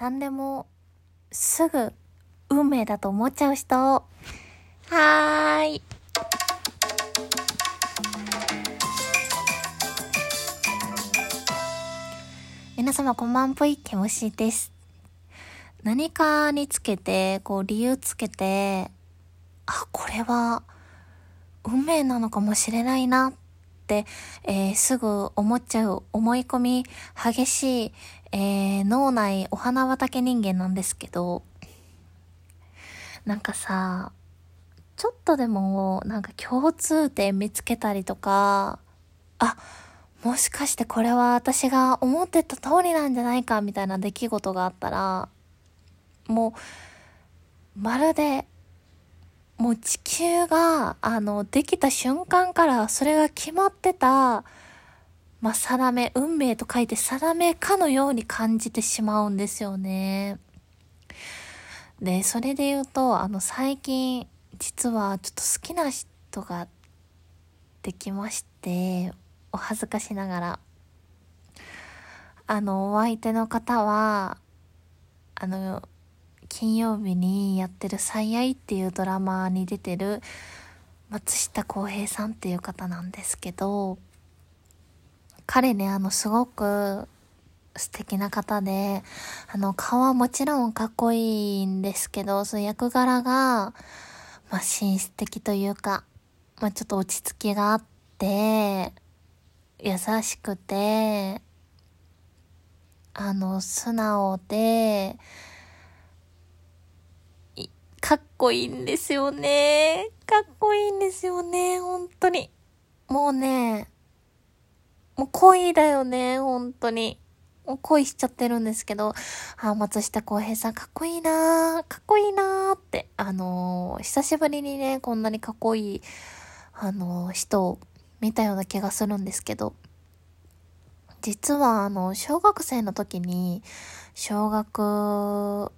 何でもすぐ運命だと思っちゃう人。はーい。皆様こんばんぷい、けむしです。何かにつけて、こう理由つけて、あ、これは運命なのかもしれないなっ、えー、すぐ思っちゃう思い込み激しい、えー、脳内お花畑人間なんですけど、なんかさ、ちょっとでもなんか共通点見つけたりとか、あ、もしかしてこれは私が思ってた通りなんじゃないかみたいな出来事があったら、もう、まるでもう地球が、あの、できた瞬間からそれが決まってた、まあ、定め、運命と書いて定めかのように感じてしまうんですよね。で、それで言うと、あの、最近、実はちょっと好きな人ができまして、お恥ずかしながら。あの、お相手の方は、あの、金曜日にやってる最愛っていうドラマに出てる松下洸平さんっていう方なんですけど、彼ね、あの、すごく素敵な方で、あの、顔はもちろんかっこいいんですけど、その役柄が、まあ、紳士的というか、まあ、ちょっと落ち着きがあって、優しくて、あの、素直で、かっこいいんですよね。かっこいいんですよね。本当に。もうね、もう恋だよね。本当に。もう恋しちゃってるんですけど、あ、松下洸平さんかっこいいなかっこいいなって、あのー、久しぶりにね、こんなにかっこいい、あのー、人を見たような気がするんですけど、実はあの、小学生の時に、小学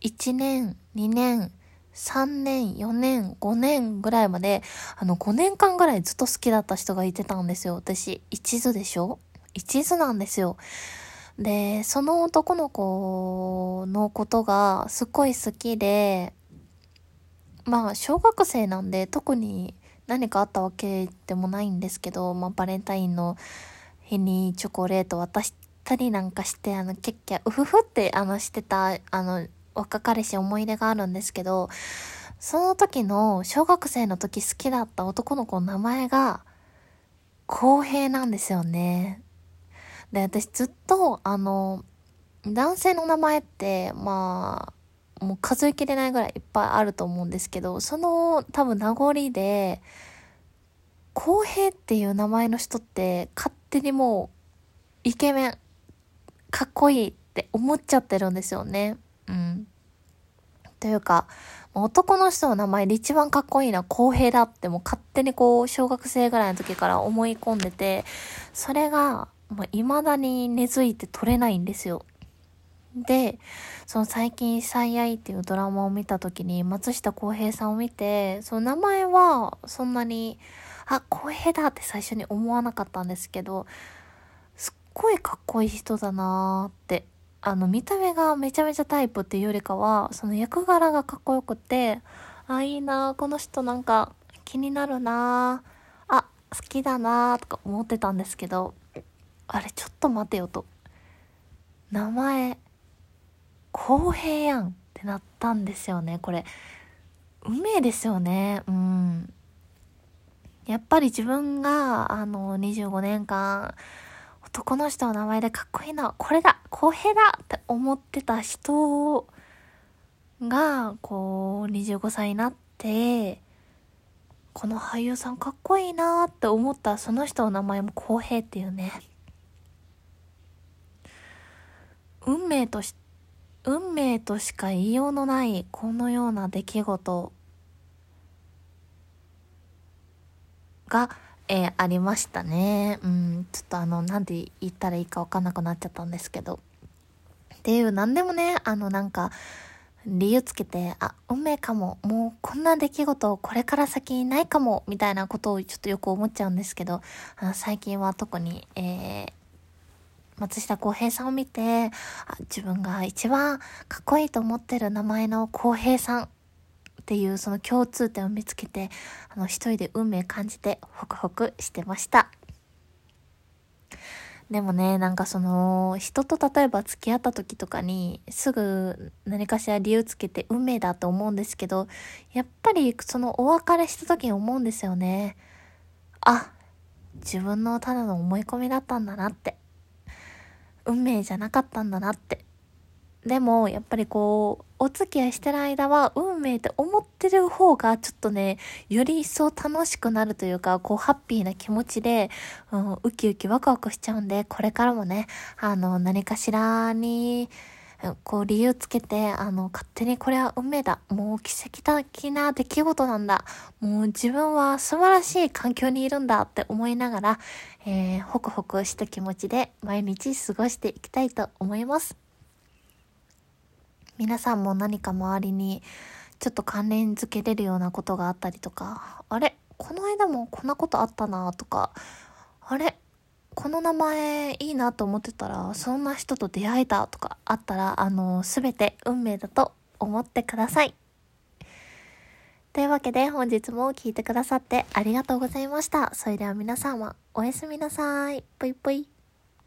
1年、2年、3年、4年、5年ぐらいまで、あの、5年間ぐらいずっと好きだった人がいてたんですよ。私、一途でしょ？一途なんですよ。で、その男の子のことがすっごい好きで、まあ、小学生なんで特に何かあったわけでもないんですけど、まあ、バレンタインの日にチョコレート渡したりなんかして、あの、キャッキャ、うふふって、あの、してた、あの、若彼氏思い出があるんですけど、その時の小学生の時好きだった男の子の名前が、公平なんですよね。で、私ずっと、あの、男性の名前って、まあ、もう数えきれないぐらいいっぱいあると思うんですけど、その多分名残で、公平っていう名前の人って勝手にもうイケメン、かっこいいって思っちゃってるんですよね。うん。というか、男の人の名前で一番かっこいいのは公平だってもう勝手にこう、小学生ぐらいの時から思い込んでて、それが、もう未だに根付いて取れないんですよ。で、その最近最愛っていうドラマを見た時に松下洸平さんを見て、その名前はそんなに、あ、洸平だって最初に思わなかったんですけど、すっごいかっこいい人だなーってあの、見た目がめちゃめちゃタイプっていうよりかは、その役柄がかっこよくて、あ、いいなこの人なんか気になるなあ、好きだなとか思ってたんですけど、あれ、ちょっと待てよと。名前、公平やんってなったんですよね、これ。運命ですよね、うん。やっぱり自分が、あの、25年間、男の人の名前でかっこいいな、これだ、公平だって思ってた人が、こう、25歳になって、この俳優さんかっこいいなって思ったその人の名前も公平っていうね。運命とし、運命としか言いようのないこのような出来事がえー、ありましたね。うん、ちょっとあの、なんて言ったらいいかわかんなくなっちゃったんですけど。っていう、なんでもね、あの、なんか、理由つけて、あ、運命かも、もうこんな出来事これから先ないかも、みたいなことをちょっとよく思っちゃうんですけど、あの最近は特に、えー、松下洸平さんを見て、あ自分が一番かっこいいと思ってる名前の洸平さん。っていうその共通点を見つけて、あの一人で運命感じてホクホクしてました。でもね、なんかその、人と例えば付き合った時とかに、すぐ何かしら理由つけて運命だと思うんですけど、やっぱりそのお別れした時に思うんですよね。あ、自分のただの思い込みだったんだなって。運命じゃなかったんだなって。でも、やっぱりこう、お付き合いしてる間は運命って思ってる方がちょっとね、より一層楽しくなるというか、こう、ハッピーな気持ちで、うん、ウキウキワクワクしちゃうんで、これからもね、あの、何かしらに、こう理由つけて、あの、勝手にこれは運命だ。もう奇跡的な出来事なんだ。もう自分は素晴らしい環境にいるんだって思いながら、えー、ホクホクした気持ちで毎日過ごしていきたいと思います。皆さんも何か周りにちょっと関連づけれるようなことがあったりとか、あれこの間もこんなことあったなとか、あれこの名前いいなと思ってたら、そんな人と出会えたとかあったら、あの、すべて運命だと思ってください。というわけで本日も聴いてくださってありがとうございました。それでは皆様、おやすみなさい。ぽいぽい。